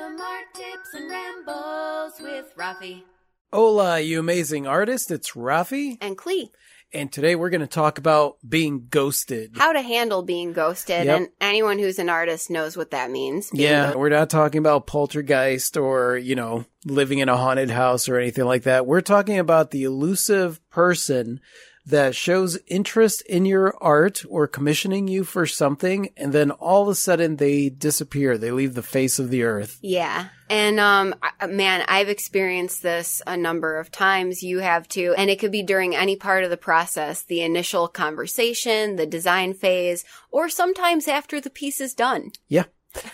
Random art tips and rambles with Rafi Hola, you amazing artist. It's Rafi. and Klee. And today we're going to talk about being ghosted. How to handle being ghosted, Yep. and anyone who's an artist knows what that means. Yeah, gho- we're not talking about poltergeist or, you know, living in a haunted house or anything like that. We're talking about the elusive person that shows interest in your art or commissioning you for something and then all of a sudden they disappear. They leave the face of the earth. Yeah. And, um, man, I've experienced this a number of times. You have too. And it could be during any part of the process, the initial conversation, the design phase, or sometimes after the piece is done. Yeah.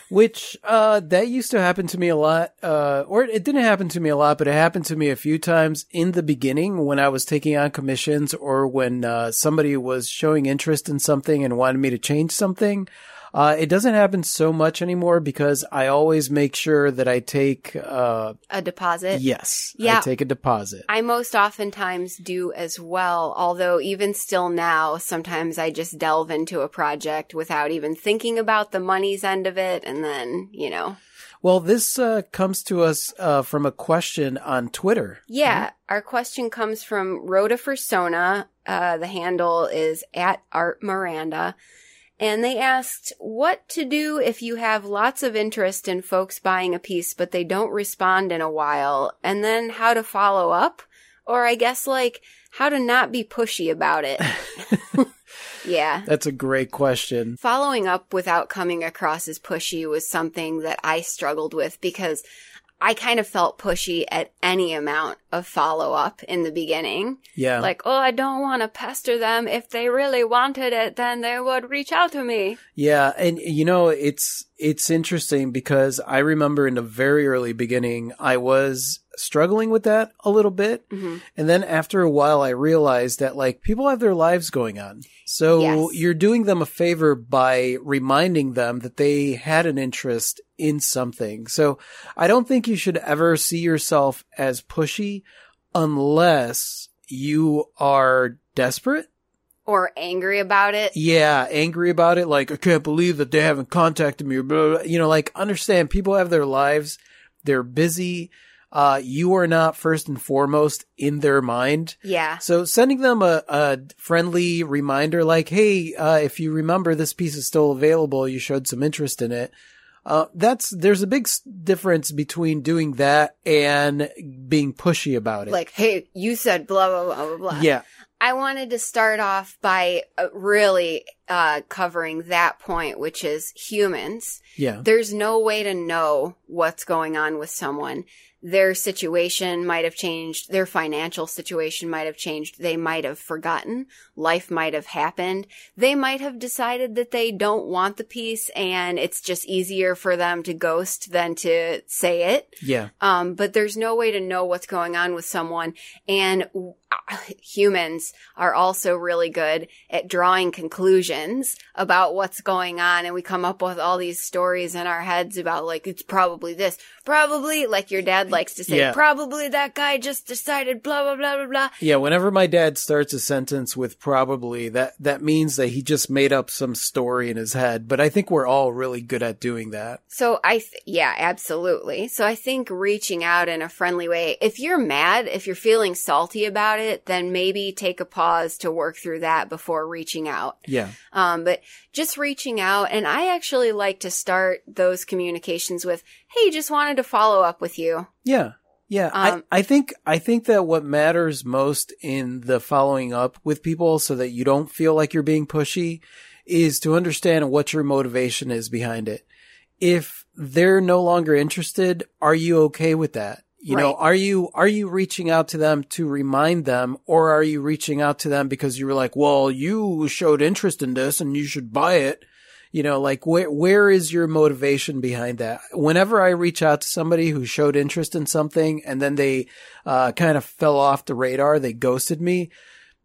Which uh that used to happen to me a lot. Uh or it didn't happen to me a lot, but it happened to me a few times in the beginning when I was taking on commissions or when uh somebody was showing interest in something and wanted me to change something. Uh it doesn't happen so much anymore because I always make sure that I take uh A deposit. yes, Yeah. I take a deposit. I most oftentimes do as well, although even still now, sometimes I just delve into a project without even thinking about the money's end of it. And then, you know, Well, this uh comes to us uh from a question on Twitter. yeah, our question comes from Rhoda Fursona. Uh, the handle is at Art Miranda. And they asked what to do if you have lots of interest in folks buying a piece, but they don't respond in a while, and then how to follow up, or I guess like how to not be pushy about it. yeah. That's a great question. Following up without coming across as pushy was something that I struggled with because I kind of felt pushy at any amount of follow up in the beginning. Yeah. Like, oh, I don't want to pester them. If they really wanted it, then they would reach out to me. Yeah, and you know, it's it's interesting because I remember in the very early beginning I was struggling with that a little bit. Mhm. And then after a while I realized that like people have their lives going on. So Yes. you're doing them a favor by reminding them that they had an interest in something. So I don't think you should ever see yourself as pushy unless you are desperate Or angry about it. yeah, angry about it. Like, I can't believe that they haven't contacted me. Blah, blah. You know, like, understand people have their lives. They're busy. Uh, you are not first and foremost in their mind. Yeah. So sending them a, a friendly reminder like, Hey, uh, if you remember this piece is still available, you showed some interest in it. Uh, that's, there's a big difference between doing that and being pushy about it. Like, hey, you said blah, blah, blah, blah, blah. yeah. I wanted to start off by uh, really uh, covering that point, which is humans. Yeah. There's no way to know what's going on with someone. Their situation might have changed. Their financial situation might have changed. They might have forgotten. Life might have happened. They might have decided that they don't want the piece and it's just easier for them to ghost than to say it. Yeah. Um, but there's no way to know what's going on with someone. And humans are also really good at drawing conclusions about what's going on. And we come up with all these stories in our heads about like, it's probably this, probably like your dad likes to say, Yeah. probably that guy just decided blah, blah, blah, blah, blah. Yeah, whenever my dad starts a sentence with probably, that that means that he just made up some story in his head. But I think we're all really good at doing that. So I, th- yeah, absolutely. So I think reaching out in a friendly way, if you're mad, if you're feeling salty about it, then maybe take a pause to work through that before reaching out. Yeah. Um, but just reaching out, and I actually like to start those communications with, "Hey, just wanted to follow up with you." Yeah. Yeah. Um, I, I think I think that what matters most in the following up with people so that you don't feel like you're being pushy is to understand what your motivation is behind it. If they're no longer interested, are you okay with that? You know, are you are you reaching out to them to remind them or are you reaching out to them because you were like, "Well, you showed interest in this and you should buy it." You know, like where where is your motivation behind that? Whenever I reach out to somebody who showed interest in something and then they uh, kind of fell off the radar, they ghosted me.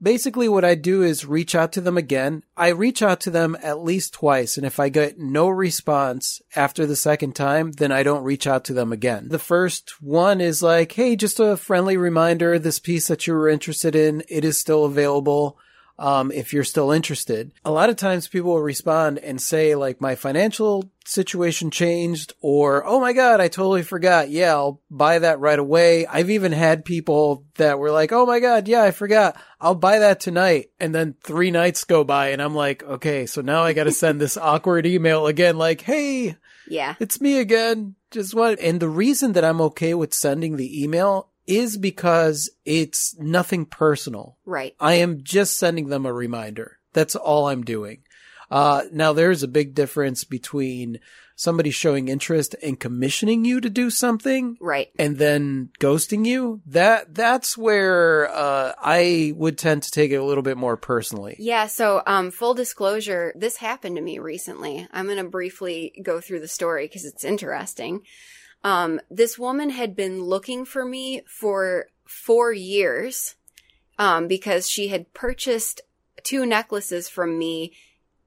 Basically, what I do is reach out to them again. I reach out to them at least twice, and if I get no response after the second time, then I don't reach out to them again. The first one is like, hey, just a friendly reminder, this piece that you were interested in, it is still available. Um, if you're still interested. A lot of times people will respond and say like my financial situation changed or, oh my God, I totally forgot. Yeah, I'll buy that right away. I've even had people that were like, oh my God, yeah, I forgot. I'll buy that tonight. And then three nights go by and I'm like, okay, so now I got to send this awkward email again, like, hey, Yeah. it's me again. Just what? And the reason that I'm okay with sending the email is because it's nothing personal. Right. I am just sending them a reminder. That's all I'm doing. Uh, now there's a big difference between somebody showing interest and commissioning you to do something Right. and then ghosting you. That, that's where, uh, I would tend to take it a little bit more personally. Yeah, so um full disclosure, this happened to me recently. I'm going to briefly go through the story cuz it's interesting. Um this woman had been looking for me for 4 years um because she had purchased two necklaces from me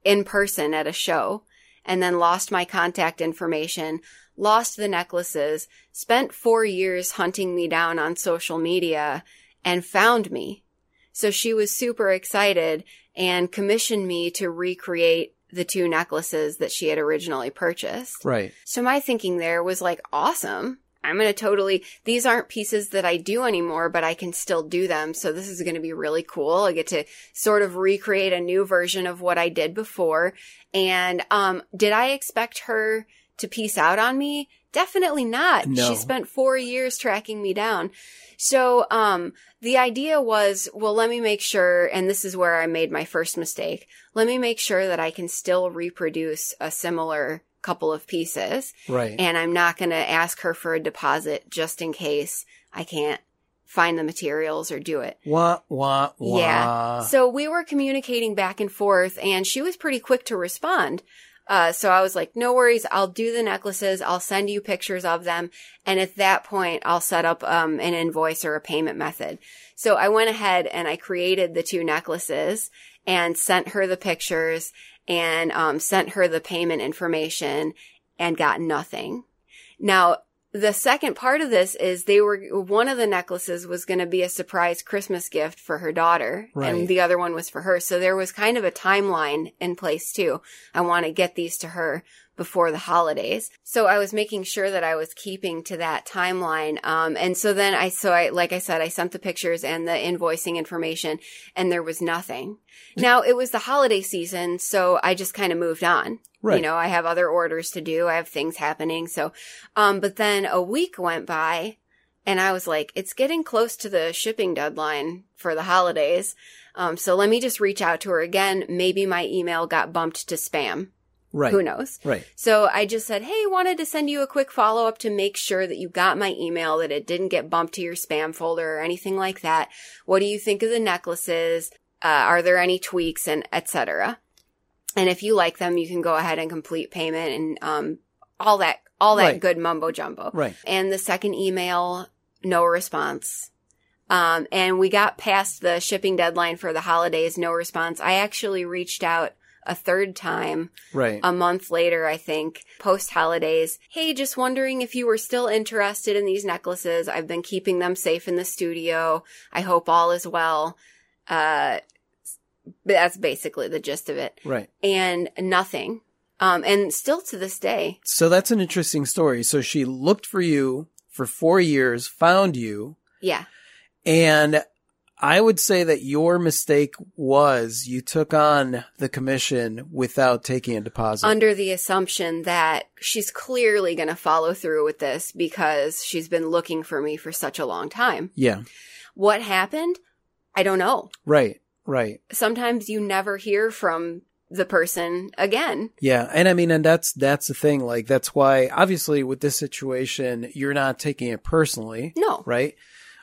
in person at a show and then lost my contact information, lost the necklaces, spent 4 years hunting me down on social media and found me. So she was super excited and commissioned me to recreate the two necklaces that she had originally purchased. Right. So my thinking there was like, awesome. I'm going to totally, these aren't pieces that I do anymore, but I can still do them. So this is going to be really cool. I get to sort of recreate a new version of what I did before. And, um, did I expect her to piece out on me? Definitely not. No. She spent four years tracking me down. So, um, the idea was, well, let me make sure, and this is where I made my first mistake. Let me make sure that I can still reproduce a similar couple of pieces Right. and I'm not going to ask her for a deposit just in case I can't find the materials or do it. wah, wah, wah. Yeah. So we were communicating back and forth and she was pretty quick to respond. Uh, so I was like, no worries. I'll do the necklaces. I'll send you pictures of them. And at that point, I'll set up, um, an invoice or a payment method. So I went ahead and I created the two necklaces and sent her the pictures and, um, sent her the payment information and got nothing. Now, the second part of this is they were one of the necklaces was going to be a surprise Christmas gift for her daughter Right. and the other one was for her. So there was kind of a timeline in place too. I want to get these to her before the holidays. So I was making sure that I was keeping to that timeline. Um, and so then I, so I, like I said, I sent the pictures and the invoicing information and there was nothing. Now it was the holiday season. So I just kind of moved on. Right. You know, I have other orders to do. I have things happening. So, um, but then a week went by and I was like, it's getting close to the shipping deadline for the holidays. Um, so let me just reach out to her again. Maybe my email got bumped to spam. Right. Who knows? Right. So I just said, Hey, wanted to send you a quick follow up to make sure that you got my email, that it didn't get bumped to your spam folder or anything like that. What do you think of the necklaces? Uh, are there any tweaks and etc. And if you like them, you can go ahead and complete payment and, um, all that, all that Right. good mumbo jumbo. Right. And the second email, no response. Um, and we got past the shipping deadline for the holidays, no response. I actually reached out a third time Right. a month later, I think, post holidays. Hey, just wondering if you were still interested in these necklaces. I've been keeping them safe in the studio. I hope all is well. Uh, that's basically the gist of it. right. And nothing. Um, and still to this day. So that's an interesting story. So she looked for you for four years, found you, Yeah. and I would say that your mistake was you took on the commission without taking a deposit. Under the assumption that she's clearly going to follow through with this because she's been looking for me for such a long time. yeah. What happened? I don't know. Right. Right. Sometimes you never hear from the person again. Yeah. And I mean, and that's, that's the thing. Like, that's why obviously with this situation, you're not taking it personally. No. right?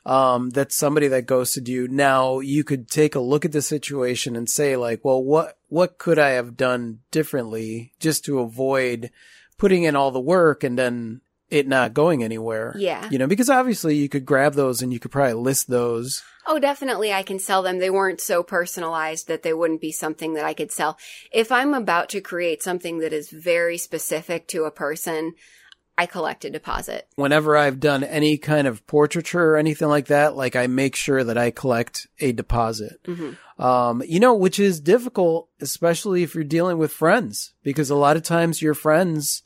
Um, that's somebody that ghosted you. Now you could take a look at the situation and say like, well, what, what could I have done differently just to avoid putting in all the work and then it not going anywhere? Yeah. You know, because obviously you could grab those and you could probably list those. Oh, definitely I can sell them. They weren't so personalized that they wouldn't be something that I could sell. If I'm about to create something that is very specific to a person, I collect a deposit. Whenever I've done any kind of portraiture or anything like that, like I make sure that I collect a deposit. hmm Um, you know, which is difficult, especially if you're dealing with friends, because a lot of times your friends,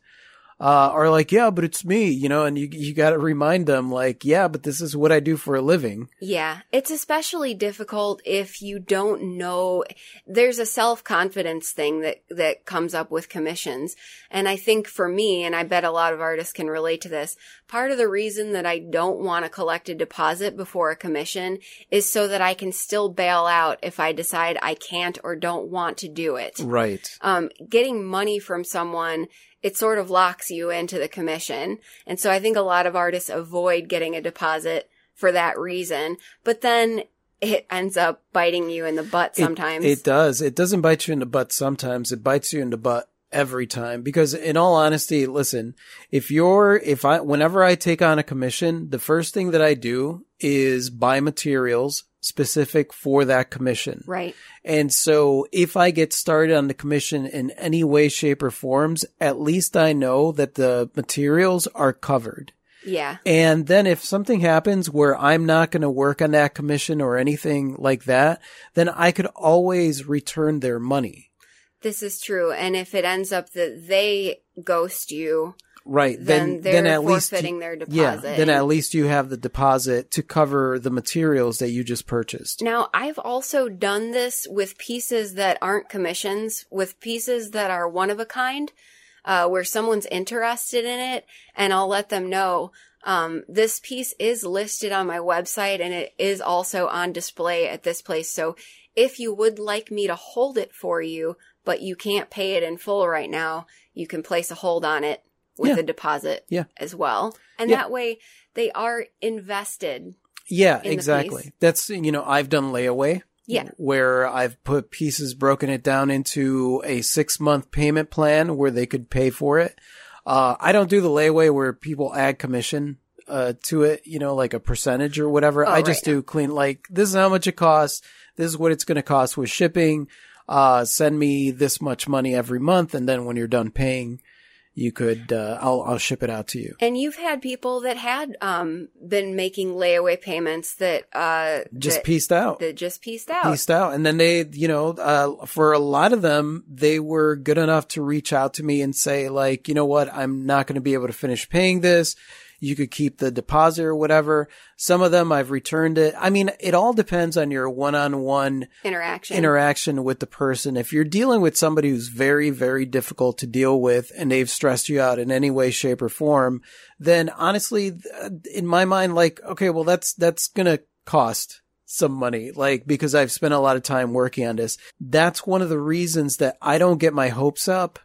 uh, are like, yeah, but it's me, you know, and you, you gotta remind them like, yeah, but this is what I do for a living. Yeah, it's especially difficult if you don't know. There's a self confidence thing that that comes up with commissions, and I think for me, and I bet a lot of artists can relate to this. Part of the reason that I don't want to collect a deposit before a commission is so that I can still bail out if I decide I can't or don't want to do it. Right. Um, getting money from someone it sort of locks you into the commission. And so I think a lot of artists avoid getting a deposit for that reason. But then it ends up biting you in the butt It- sometimes. It, does. It doesn't bite you in the butt sometimes. It bites you in the butt every time. Because in all honesty, listen, if you're, if I, whenever I take on a commission, the first thing that I do is buy materials specific for that commission. right. And so if I get started on the commission in any way, shape or forms, at least I know that the materials are covered. Yeah. And then if something happens where I'm not going to work on that commission or anything like that, then I could always return their money. This is true. And if it ends up that they ghost you, Right. then, Then, they're then at least, forfeiting their deposit. yeah, then at least you have the deposit to cover the materials that you just purchased. Now, I've also done this with pieces that aren't commissions, with pieces that are one of a kind, uh, where someone's interested in it, and I'll let them know. Um, this piece is listed on my website and it is also on display at this place. So if you would like me to hold it for you, but you can't pay it in full right now, you can place a hold on it with Yeah. a deposit Yeah. as well. And Yeah. that way they are invested. Yeah, in exactly. That's, you know, I've done layaway. Yeah. Where I've put pieces, broken it down into a six month payment plan where they could pay for it. Uh, I don't do the layaway where people add commission, uh, to it, you know, like a percentage or whatever. Oh, I just right. do clean, like, this is how much it costs. This is what it's going to cost with shipping. Uh, send me this much money every month. And then when you're done paying, you could, uh, I'll, I'll ship it out to you. And you've had people that had um been making layaway payments that uh Just that, pieced out. that just pieced out. pieced out. And then they, you know, uh, for a lot of them, they were good enough to reach out to me and say, like, you know what, I'm not going to be able to finish paying this. You could keep the deposit or whatever. Some of them I've returned it. I mean, it all depends on your one-on-one interaction. interaction with the person. If you're dealing with somebody who's very, very difficult to deal with and they've stressed you out in any way, shape or form, then honestly, uh, in my mind, like, okay, well, that's, that's going to cost some money, like, because I've spent a lot of time working on this. That's one of the reasons that I don't get my hopes up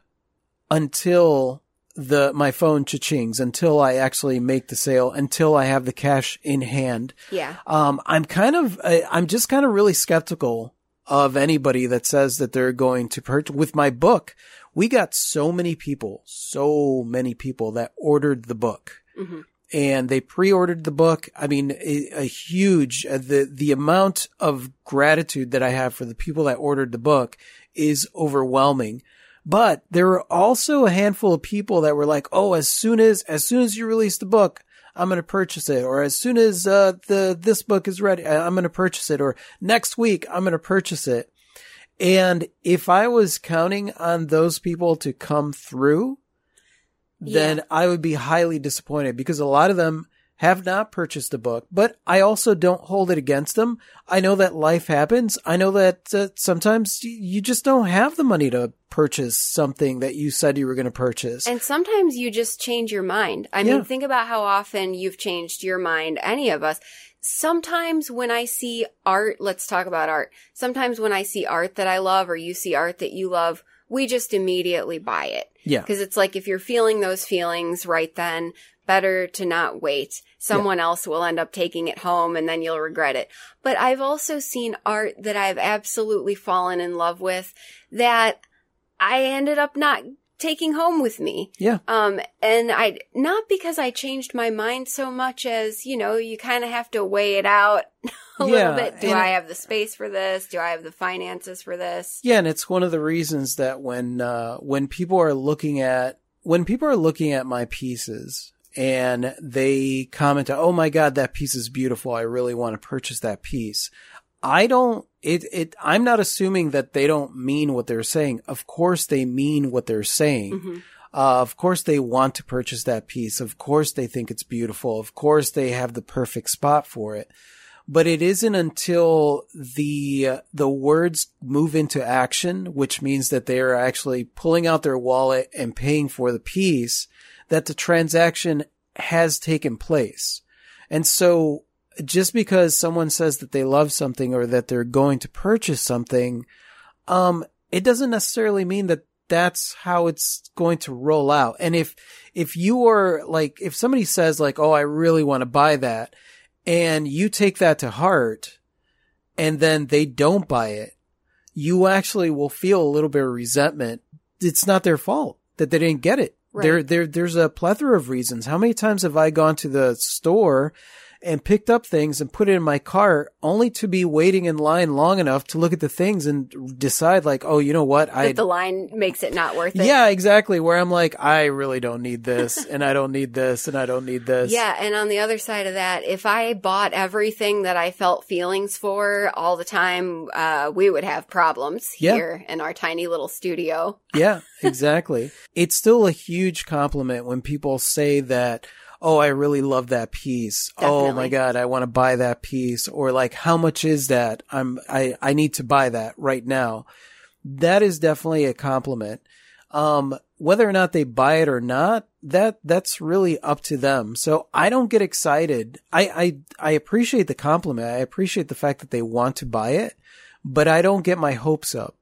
until the, my phone cha-chings, until I actually make the sale, until I have the cash in hand. yeah. Um, I'm kind of, I- I'm just kind of really skeptical of anybody that says that they're going to purchase. With my book, we got so many people, so many people that ordered the book. hmm And they pre-ordered the book. I mean, a, a huge, uh, the, the amount of gratitude that I have for the people that ordered the book is overwhelming. But there were also a handful of people that were like, "Oh, as soon as as soon as you release the book, I'm going to purchase it," or as soon as uh, the this book is ready, I- I'm going to purchase it, or next week I'm going to purchase it. And if I was counting on those people to come through, then I would be highly disappointed because a lot of them have not purchased the book, but I also don't hold it against them. I know that life happens. I know that uh, sometimes you just don't have the money to purchase something that you said you were going to purchase. And sometimes you just change your mind. I Yeah. mean, think about how often you've changed your mind, any of us. Sometimes when I see art, let's talk about art. Sometimes when I see art that I love or you see art that you love, we just immediately buy it. yeah. Because it's like if you're feeling those feelings right then, better to not wait. Someone else will end up taking it home and then you'll regret it. But I've also seen art that I've absolutely fallen in love with that I ended up not taking home with me. Yeah. Um, and I, not because I changed my mind so much as, you know, you kind of have to weigh it out a Yeah, little bit. Do I have the space for this? Do I have the finances for this? Yeah, and it's one of the reasons that when uh, when people are looking at when people are looking at my pieces and they comment, "Oh my god, that piece is beautiful. I really want to purchase that piece." I don't it it I'm not assuming that they don't mean what they're saying. Of course they mean what they're saying. Mm-hmm. Uh, of course they want to purchase that piece. Of course they think it's beautiful. Of course they have the perfect spot for it. But it isn't until the uh, the words move into action, which means that they are actually pulling out their wallet and paying for the piece, that the transaction has taken place. And so just because someone says that they love something or that they're going to purchase something, um, it doesn't necessarily mean that that's how it's going to roll out. And if, if you are like, if somebody says like, Oh, I really want to buy that and you take that to heart and then they don't buy it, you actually will feel a little bit of resentment. It's not their fault that they didn't get it. Right. There, there, there's a plethora of reasons. How many times have I gone to the store and picked up things and put it in my cart only to be waiting in line long enough to look at the things and decide like, oh, you know what? I, the line makes it not worth it. yeah, exactly. Where I'm like, I really don't need this and I don't need this and I don't need this. Yeah, and on the other side of that, if I bought everything that I felt feelings for all the time, uh, we would have problems Yeah. here in our tiny little studio. Yeah, exactly. it's still a huge compliment when people say that, oh, I really love that piece. Oh my God, I want to buy that piece. Or like, how much is that? I'm, I, I need to buy that right now. That is definitely a compliment. Um, whether or not they buy it or not, that, that's really up to them. So I don't get excited. I, I, I appreciate the compliment. I appreciate the fact that they want to buy it, but I don't get my hopes up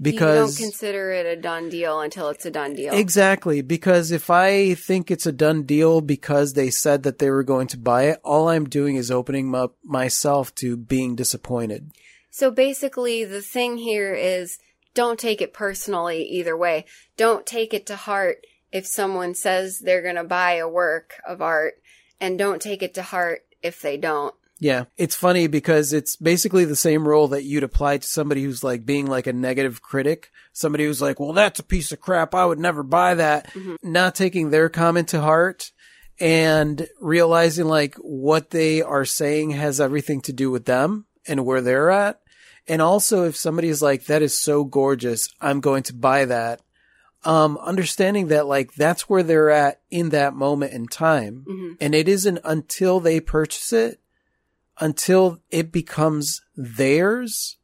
because you don't consider it a done deal until it's a done deal. Exactly, because if I think it's a done deal because they said that they were going to buy it, all I'm doing is opening up myself to being disappointed. So basically, the thing here is don't take it personally either way. Don't take it to heart if someone says they're going to buy a work of art, and don't take it to heart if they don't. Yeah, it's funny because it's basically the same rule that you'd apply to somebody who's like being like a negative critic. Somebody who's like, well, that's a piece of crap. I would never buy that. Not taking their comment to heart and realizing like what they are saying has everything to do with them and where they're at. And also if somebody is like, that is so gorgeous, I'm going to buy that. Um, understanding that like that's where they're at in that moment in time. Mhm. And it isn't until they purchase it until it becomes theirs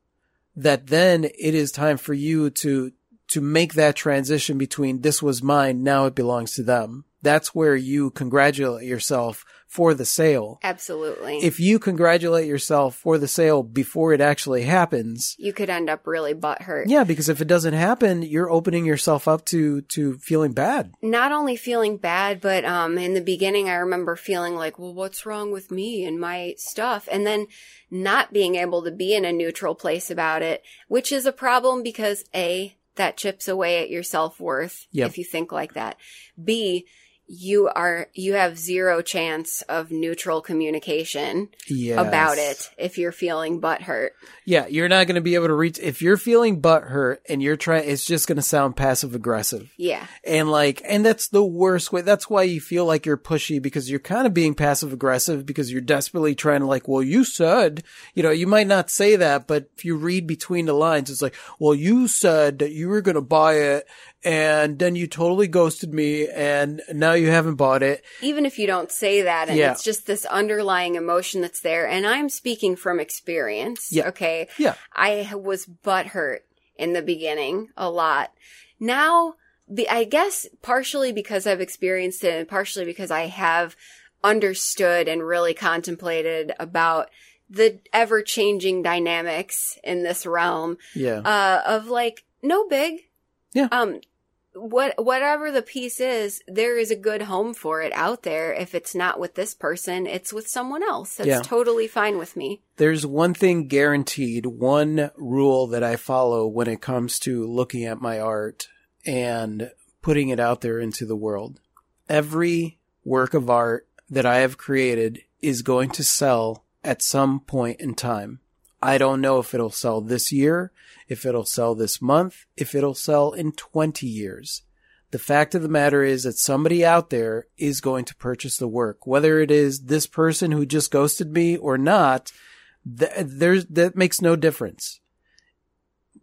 that then it is time for you to to make that transition between this was mine now it belongs to them. That's where you congratulate yourself for the sale Absolutely. if you congratulate yourself for the sale before it actually happens you could end up really butthurt. yeah because if it doesn't happen you're opening yourself up to to feeling bad Not only feeling bad, but um, in the beginning, I remember feeling like, well, what's wrong with me and my stuff? And then not being able to be in a neutral place about it, which is a problem because A, that chips away at your self worth Yep. if you think like that. B, you are, you have zero chance of neutral communication yeah about it if you're feeling butthurt. Yeah, you're not going to be able to reach if you're feeling butthurt and you're trying. It's just going to sound passive aggressive, Yeah. and like, and that's the worst way. That's why you feel like you're pushy because you're kind of being passive aggressive because you're desperately trying to like, well, you said, you know, you might not say that, but if you read between the lines, it's like, well, you said that you were going to buy it, and then you totally ghosted me, and now you haven't bought it. even if you don't say that and Yeah. it's just this underlying emotion that's there and i'm speaking from experience Yeah. okay Yeah. i was butthurt in the beginning a lot now i guess partially because i've experienced it and partially because i have understood and really contemplated about the ever changing dynamics in this realm Yeah, uh, of like no big. Yeah. Um, what whatever the piece is, there is a good home for it out there. If it's not with this person, it's with someone else. That's Yeah. totally fine with me. There's one thing guaranteed, one rule that I follow when it comes to looking at my art and putting it out there into the world. Every work of art that I have created is going to sell at some point in time. I don't know if it'll sell this year, if it'll sell this month, if it'll sell in 20 years. The fact of the matter is that somebody out there is going to purchase the work, whether it is this person who just ghosted me or not. Th- there's that makes no difference.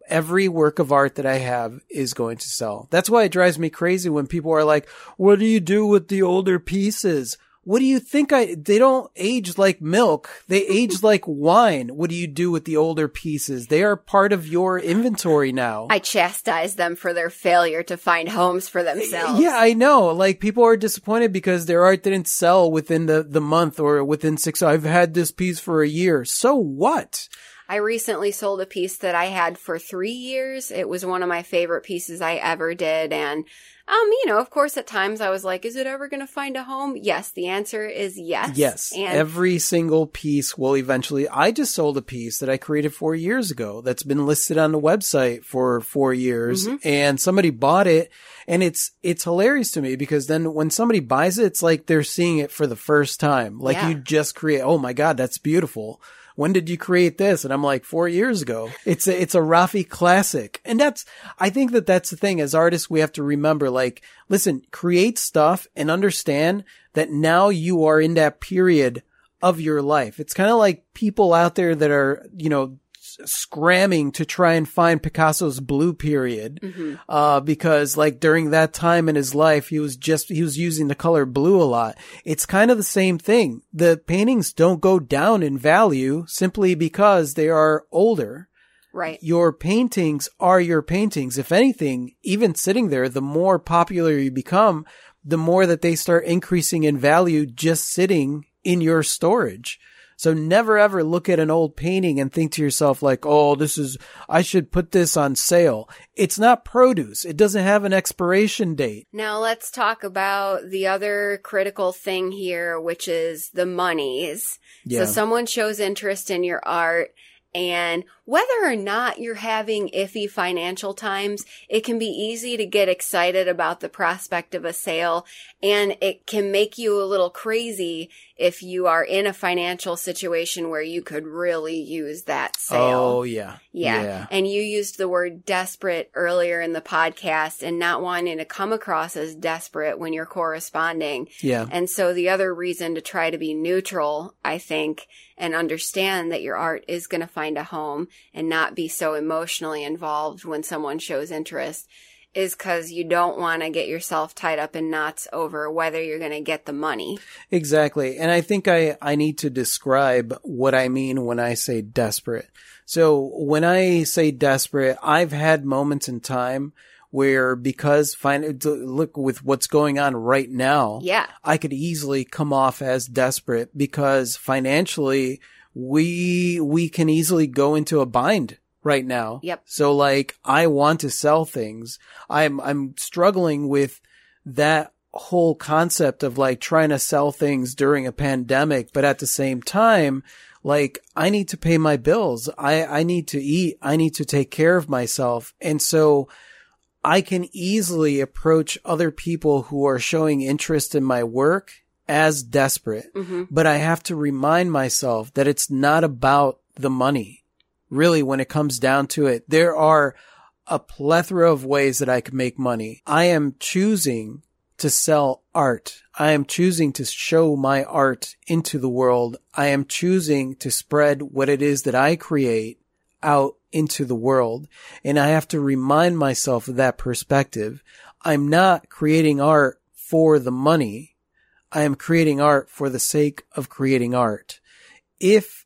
Every work of art that I have is going to sell. That's why it drives me crazy when people are like, "What do you do with the older pieces?" What do you think I, they don't age like milk. They age like wine. What do you do with the older pieces? They are part of your inventory now. I chastise them for their failure to find homes for themselves. Yeah, I know. Like people are disappointed because their art didn't sell within the, the month or within six. I've had this piece for a year. So what? I recently sold a piece that I had for three years. It was one of my favorite pieces I ever did. And, um, you know, of course, at times I was like, is it ever going to find a home? Yes. The answer is yes. Yes. And Every single piece will eventually, I just sold a piece that I created four years ago that's been listed on the website for four years Mhm. and somebody bought it. And it's, it's hilarious to me because then when somebody buys it, it's like they're seeing it for the first time. Like Yeah. you just create, oh my God, that's beautiful. When did you create this? And I'm like, four years ago. It's a, it's a Rafi classic. And that's, I think that that's the thing as artists, we have to remember, like, listen, create stuff and understand that now you are in that period of your life. It's kind of like people out there that are, you know, scramming to try and find Picasso's blue period. Mhm. Uh, because like during that time in his life, he was just, he was using the color blue a lot. It's kind of the same thing. The paintings don't go down in value simply because they are older right. your paintings are your paintings. If anything, even sitting there, the more popular you become, the more that they start increasing in value just sitting in your storage. So never ever look at an old painting and think to yourself like, oh, this is, I should put this on sale. It's not produce. It doesn't have an expiration date. Now let's talk about the other critical thing here, which is the monies. Yeah. So someone shows interest in your art and whether or not you're having iffy financial times, it can be easy to get excited about the prospect of a sale and it can make you a little crazy if you are in a financial situation where you could really use that sale. Oh, yeah. Yeah. Yeah. And you used the word desperate earlier in the podcast and not wanting to come across as desperate when you're corresponding. Yeah. And so the other reason to try to be neutral, I think, and understand that your art is going to find a home and not be so emotionally involved when someone shows interest is because you don't want to get yourself tied up in knots over whether you're going to get the money. Exactly. And I think I, I need to describe what I mean when I say desperate. So when I say desperate, I've had moments in time where because fin- look with what's going on right now, Yeah. I could easily come off as desperate because financially we, we can easily go into a bind right now. Yep. So like I want to sell things. I'm, I'm struggling with that whole concept of like trying to sell things during a pandemic, but at the same time, like I need to pay my bills. I, I need to eat. I need to take care of myself. And so I can easily approach other people who are showing interest in my work as desperate, hmm but I have to remind myself that it's not about the money. Really, when it comes down to it, there are a plethora of ways that I can make money. I am choosing to sell art. I am choosing to show my art into the world. I am choosing to spread what it is that I create out into the world. And I have to remind myself of that perspective. I'm not creating art for the money. I am creating art for the sake of creating art. If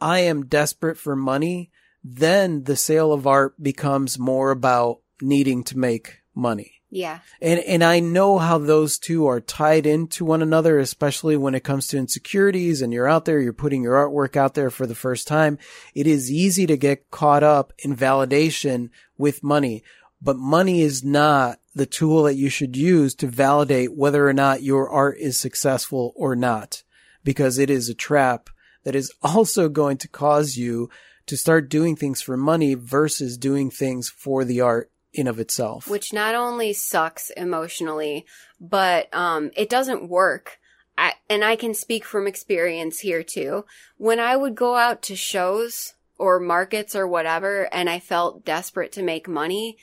I am desperate for money, then the sale of art becomes more about needing to make money. Yeah. And and I know how those two are tied into one another, especially when it comes to insecurities and you're out there, you're putting your artwork out there for the first time. It is easy to get caught up in validation with money, but money is not the tool that you should use to validate whether or not your art is successful or not, because it is a trap that is also going to cause you to start doing things for money versus doing things for the art in of itself. which not only sucks emotionally, but um, it doesn't work. I, and I can speak from experience here too. When I would go out to shows or markets or whatever, and I felt desperate to make money,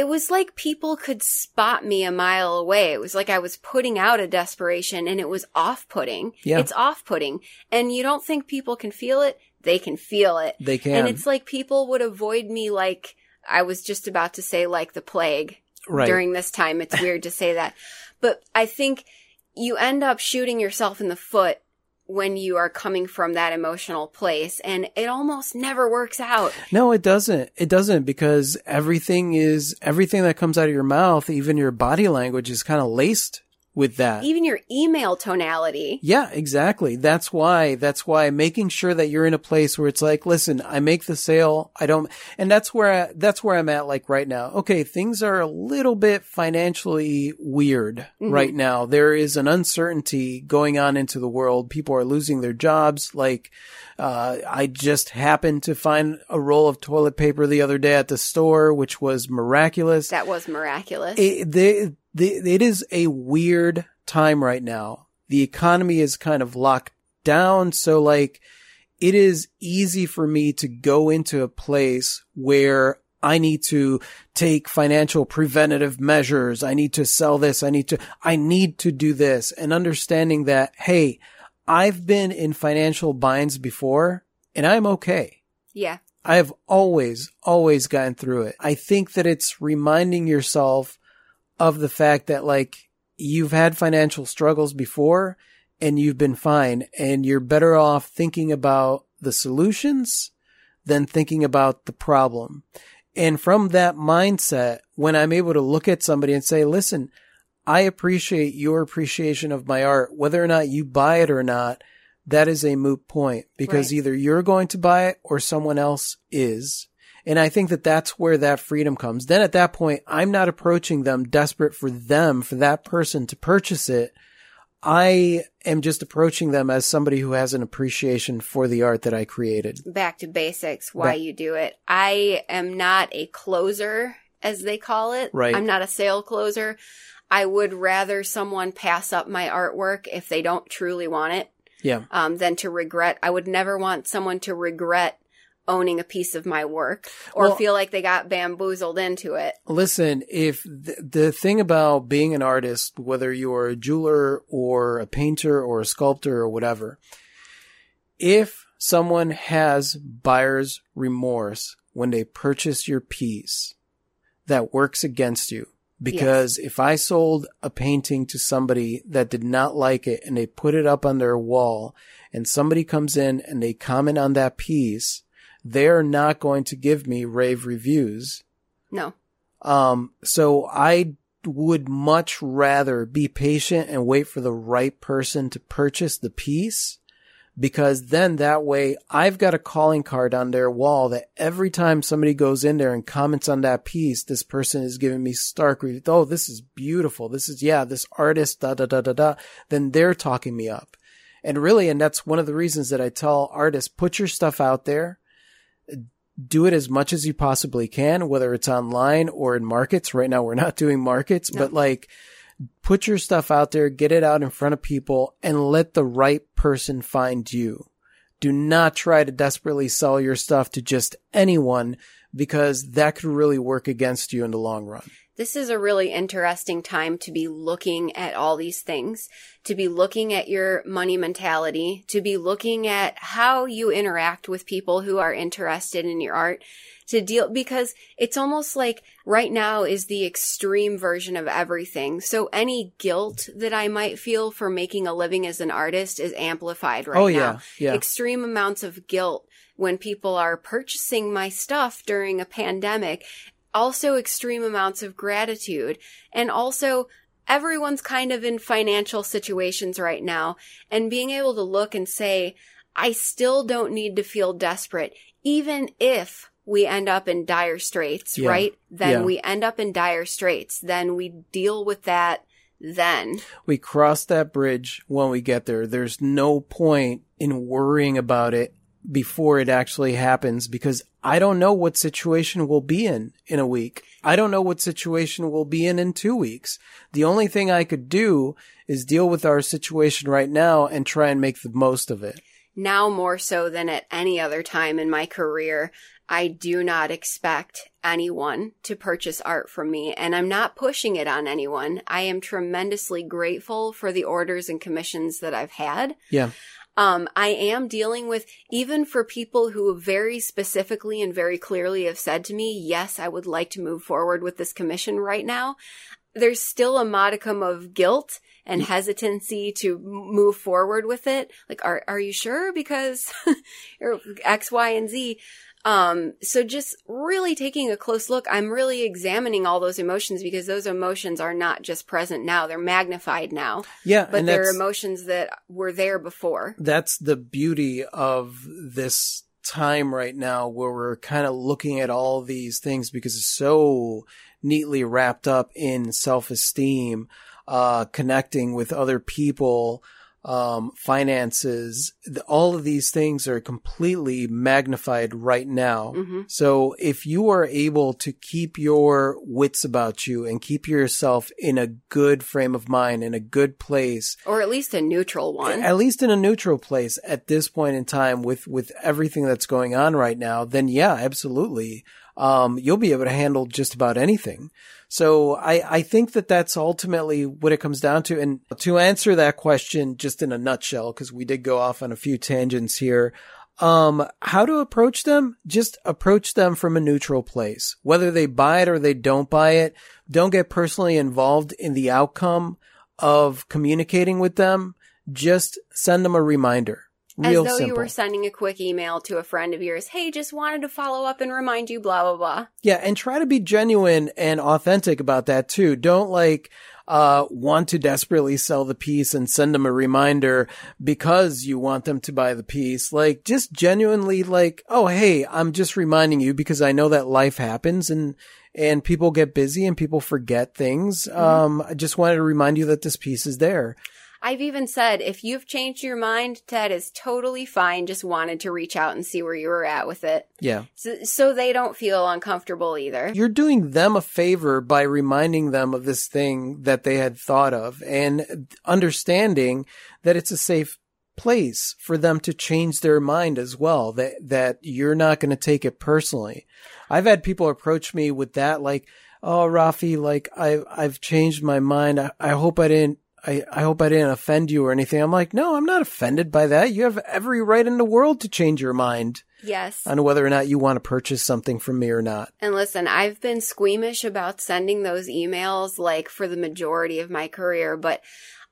it was like people could spot me a mile away. It was like I was putting out a desperation and it was off putting. Yeah. It's off putting. And you don't think people can feel it? They can feel it. They can. And it's like people would avoid me like I was just about to say like the plague right. during this time. It's weird to say that. But I think you end up shooting yourself in the foot when you are coming from that emotional place and it almost never works out. No, it doesn't. It doesn't because everything is everything that comes out of your mouth, even your body language is kind of laced with that. Even your email tonality. Yeah, exactly. That's why, that's why making sure that you're in a place where it's like, listen, I make the sale. I don't, and that's where, I, that's where I'm at like right now. Okay. Things are a little bit financially weird Mhm. right now. There is an uncertainty going on into the world. People are losing their jobs. Like, uh, I just happened to find a roll of toilet paper the other day at the store, which was miraculous That was miraculous. it, they, they, it is a weird time right now. The economy is kind of locked down. So like it is easy for me to go into a place where I need to take financial preventative measures. I need to sell this. I need to, I need to do this and understanding that, Hey, I've been in financial binds before and I'm okay. yeah. I have always, always gotten through it. I think that it's reminding yourself of the fact that like you've had financial struggles before and you've been fine and you're better off thinking about the solutions than thinking about the problem. And from that mindset, when I'm able to look at somebody and say, listen, I appreciate your appreciation of my art, whether or not you buy it or not, that is a moot point because Right. either you're going to buy it or someone else is. And I think that that's where that freedom comes. Then at that point, I'm not approaching them desperate for them, for that person to purchase it. I am just approaching them as somebody who has an appreciation for the art that I created. Back to basics, why Back- you do it. I am not a closer, as they call it. Right. I'm not a sale closer. I would rather someone pass up my artwork if they don't truly want it Yeah. um, than to regret. I would never want someone to regret owning a piece of my work or Well- feel like they got bamboozled into it. Listen, if th- the thing about being an artist, whether you're a jeweler or a painter or a sculptor or whatever, if someone has buyer's remorse when they purchase your piece, that works against you. Because if I sold a painting to somebody that did not like it and they put it up on their wall and somebody comes in and they comment on that piece, they're not going to give me rave reviews. No. Um, so I would much rather be patient and wait for the right person to purchase the piece because then that way I've got a calling card on their wall that every time somebody goes in there and comments on that piece, this person is giving me stark review. Oh, this is beautiful. This is, yeah, this artist, da, da, da, da, da. Then they're talking me up. And really, and that's one of the reasons that I tell artists, put your stuff out there do it as much as you possibly can, whether it's online or in markets. Right now, we're not doing markets, No. but like put your stuff out there, get it out in front of people and let the right person find you. Do not try to desperately sell your stuff to just anyone because that could really work against you in the long run. This is a really interesting time to be looking at all these things, to be looking at your money mentality, to be looking at how you interact with people who are interested in your art, to deal, because it's almost like right now is the extreme version of everything. So any guilt that I might feel for making a living as an artist is amplified right oh now yeah. Yeah. extreme amounts of guilt when people are purchasing my stuff during a pandemic. Also extreme amounts of gratitude. And also everyone's kind of in financial situations right now and being able to look and say, I still don't need to feel desperate, even if we end up in dire straits, Yeah. right? Then Yeah. we end up in dire straits. Then we deal with that then. we cross that bridge when we get there. There's no point in worrying about it before it actually happens because I don't know what situation we'll be in in a week. I don't know what situation we'll be in in two weeks. The only thing I could do is deal with our situation right now and try and make the most of it. now more so than at any other time in my career, I do not expect anyone to purchase art from me, and I'm not pushing it on anyone. I am tremendously grateful for the orders and commissions that I've had. Yeah. Um, I am dealing with, even for people who very specifically and very clearly have said to me, yes, I would like to move forward with this commission right now. There's still a modicum of guilt and hesitancy to move forward with it. Like, are, are you sure? Because X, Y, and Z. Um, so just really taking a close look, I'm really examining all those emotions because those emotions are not just present now, they're magnified now. Yeah. But they're emotions that were there before. that's the beauty of this time right now where we're kind of looking at all these things because it's so neatly wrapped up in self-esteem, uh, connecting with other people, um, finances. The- All of these things are completely magnified right now. hmm So if you are able to keep your wits about you and keep yourself in a good frame of mind, in a good place, Or at least a neutral one. at least in a neutral place at this point in time with with everything that's going on right now then yeah absolutely um you'll be able to handle just about anything. So i i think that that's ultimately what it comes down to. And to answer that question just in a nutshell because we did go off on a few tangents here um how to approach them? Just approach them from a neutral place. Whether they buy it or they don't buy it don't get personally involved in the outcome of communicating with them. Just send them a reminder. As though simple. you were sending a quick email to a friend of yours. Hey, just wanted to follow up and remind you, blah, blah, blah. yeah, and try to be genuine and authentic about that too. Don't like uh want to desperately sell the piece and send them a reminder because you want them to buy the piece. Like just genuinely like, "Oh, hey, I'm just reminding you because I know that life happens and and people get busy and people forget things. Um I just wanted to remind you that this piece is there." I've even said, if you've changed your mind, that is totally fine. Just wanted to reach out and see where you were at with it. Yeah. So, so they don't feel uncomfortable either. You're doing them a favor by reminding them of this thing that they had thought of and understanding that it's a safe place for them to change their mind as well, that, that you're not going to take it personally. I've had people approach me with that, like, Oh, Rafi, like I, I've changed my mind. I, I hope I didn't, I, I hope I didn't offend you or anything. I'm like, no, I'm not offended by that. You have every right in the world to change your mind Yes. on whether or not you want to purchase something from me or not. And listen, I've been squeamish about sending those emails like for the majority of my career, but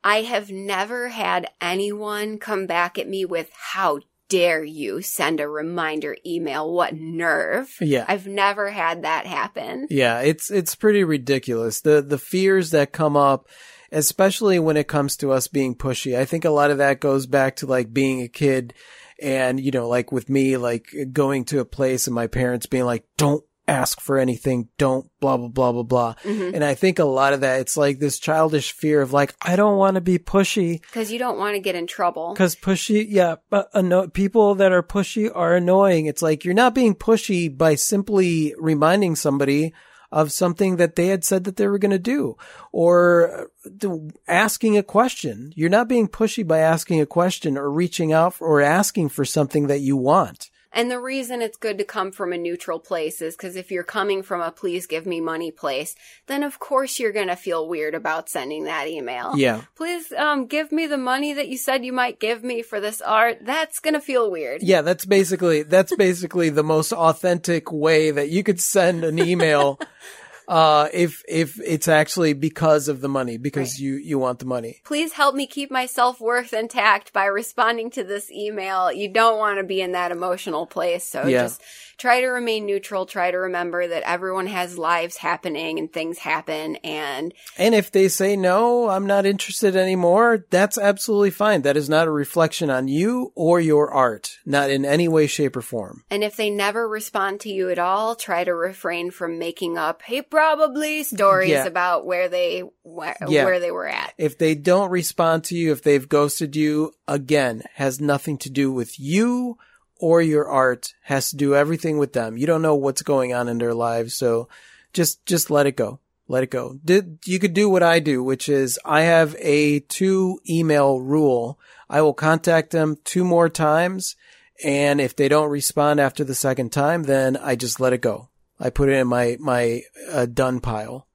I have never had anyone come back at me with how dare you send a reminder email? What nerve? Yeah. I've never had that happen. Yeah, it's it's pretty ridiculous. The the fears that come up, especially when it comes to us being pushy. I think a lot of that goes back to like being a kid and you know, like with me like going to a place and my parents being like don't ask for anything, don't blah blah blah blah blah. Mhm. And I think a lot of that it's like this childish fear of like I don't want to be pushy Cause you don't want to get in trouble. Cause pushy, yeah, but anno- people that are pushy are annoying. It's like you're not being pushy by simply reminding somebody of something that they had said that they were going to do or uh, asking a question. You're not being pushy by asking a question or reaching out for, or asking for something that you want. And the reason it's good to come from a neutral place is because if you're coming from a please give me money place, then of course you're going to feel weird about sending that email. Yeah. Please um, give me the money that you said you might give me for this art. That's going to feel weird. Yeah, that's basically that's basically the most authentic way that you could send an email uh if if it's actually because of the money because Right. you you want the money. Please help me keep my self worth intact by responding to this email. You don't want to be in that emotional place. So Yeah. just try to remain neutral. Try to remember that everyone has lives happening and things happen. And And if they say no, I'm not interested anymore, that's absolutely fine. That is not a reflection on you or your art, not in any way, shape, or form. And if they never respond to you at all, try to refrain from making up, hey, probably stories Yeah. about where they where, Yeah. where they were at. If they don't respond to you, if they've ghosted you, again, has nothing to do with you or your art, has to do everything with them. You don't know what's going on in their lives, so just just let it go. Let it go. Did you could do what I do, which is I have a two email rule. I will contact them two more times And if they don't respond after the second time, then I just let it go. I put it in my, my uh, done pile.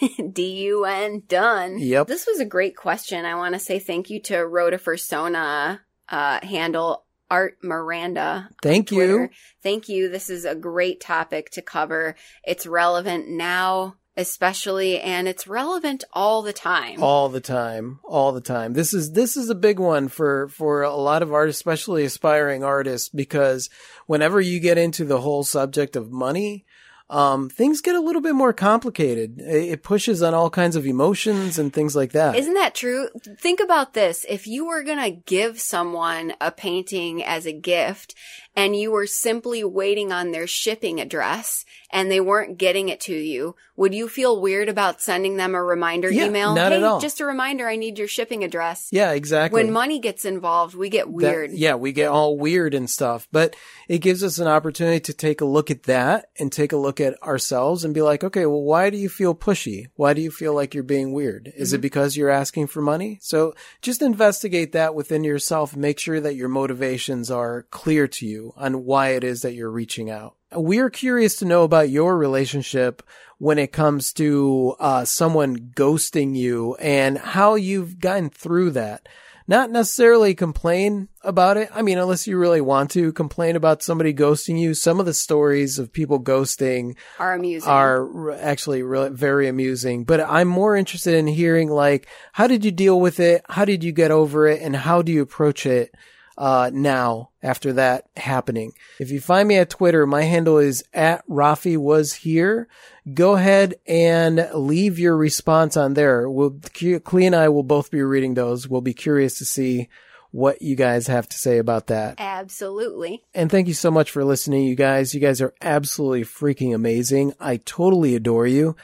D-U-N, done. Yep. This was a great question. I want to say thank you to Rhoda Fursona, uh, handle Art Miranda. Thank you. Thank you. This is a great topic to cover. It's relevant now, especially, and it's relevant all the time. all the time all the time this is this is a big one for for a lot of artists especially aspiring artists because whenever you get into the whole subject of money um things get a little bit more complicated it, pushes on all kinds of emotions and things like that Isn't that true? Think about this. If you were going to give someone a painting as a gift and you were simply waiting on their shipping address and they weren't getting it to you, would you feel weird about sending them a reminder Yeah, email? not hey, at all. just a reminder, I need your shipping address. yeah exactly When money gets involved, we get That- weird. yeah, we get all weird and stuff, but it gives us an opportunity to take a look at that and take a look at ourselves and be like, okay, well, why do you feel pushy? Why do you feel like you're being weird? Is Mm-hmm. it because you're asking for money? So just investigate that within yourself make sure that your motivations are clear to you on why it is that you're reaching out. We're curious to know about your relationship when it comes to uh, someone ghosting you and how you've gotten through that not necessarily complain about it. I mean, unless you really want to complain about somebody ghosting you. Some of the stories of people ghosting Are amusing. are actually really very amusing, but I'm more interested in hearing like, how did you deal with it? How did you get over it? And how do you approach it? Uh, now after that happening. If you find me at Twitter, my handle is at Rafi was here. Go ahead and leave your response on there. We'll, Klee and I will both be reading those. We'll be curious to see what you guys have to say about that. Absolutely. And thank you so much for listening, you guys. You guys are absolutely freaking amazing. I totally adore you.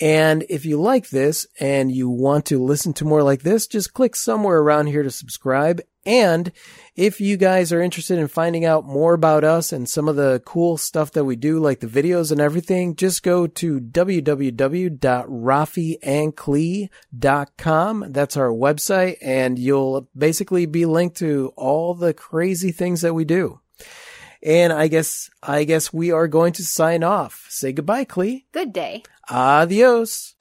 And if you like this and you want to listen to more like this, just click somewhere around here to subscribe. And if you guys are interested in finding out more about us and some of the cool stuff that we do, like the videos and everything, just go to www.rafiandklee.com. That's our website and you'll basically be linked to all the crazy things that we do. And I guess, I guess we are going to sign off. Say goodbye, Klee. Good day. Adios.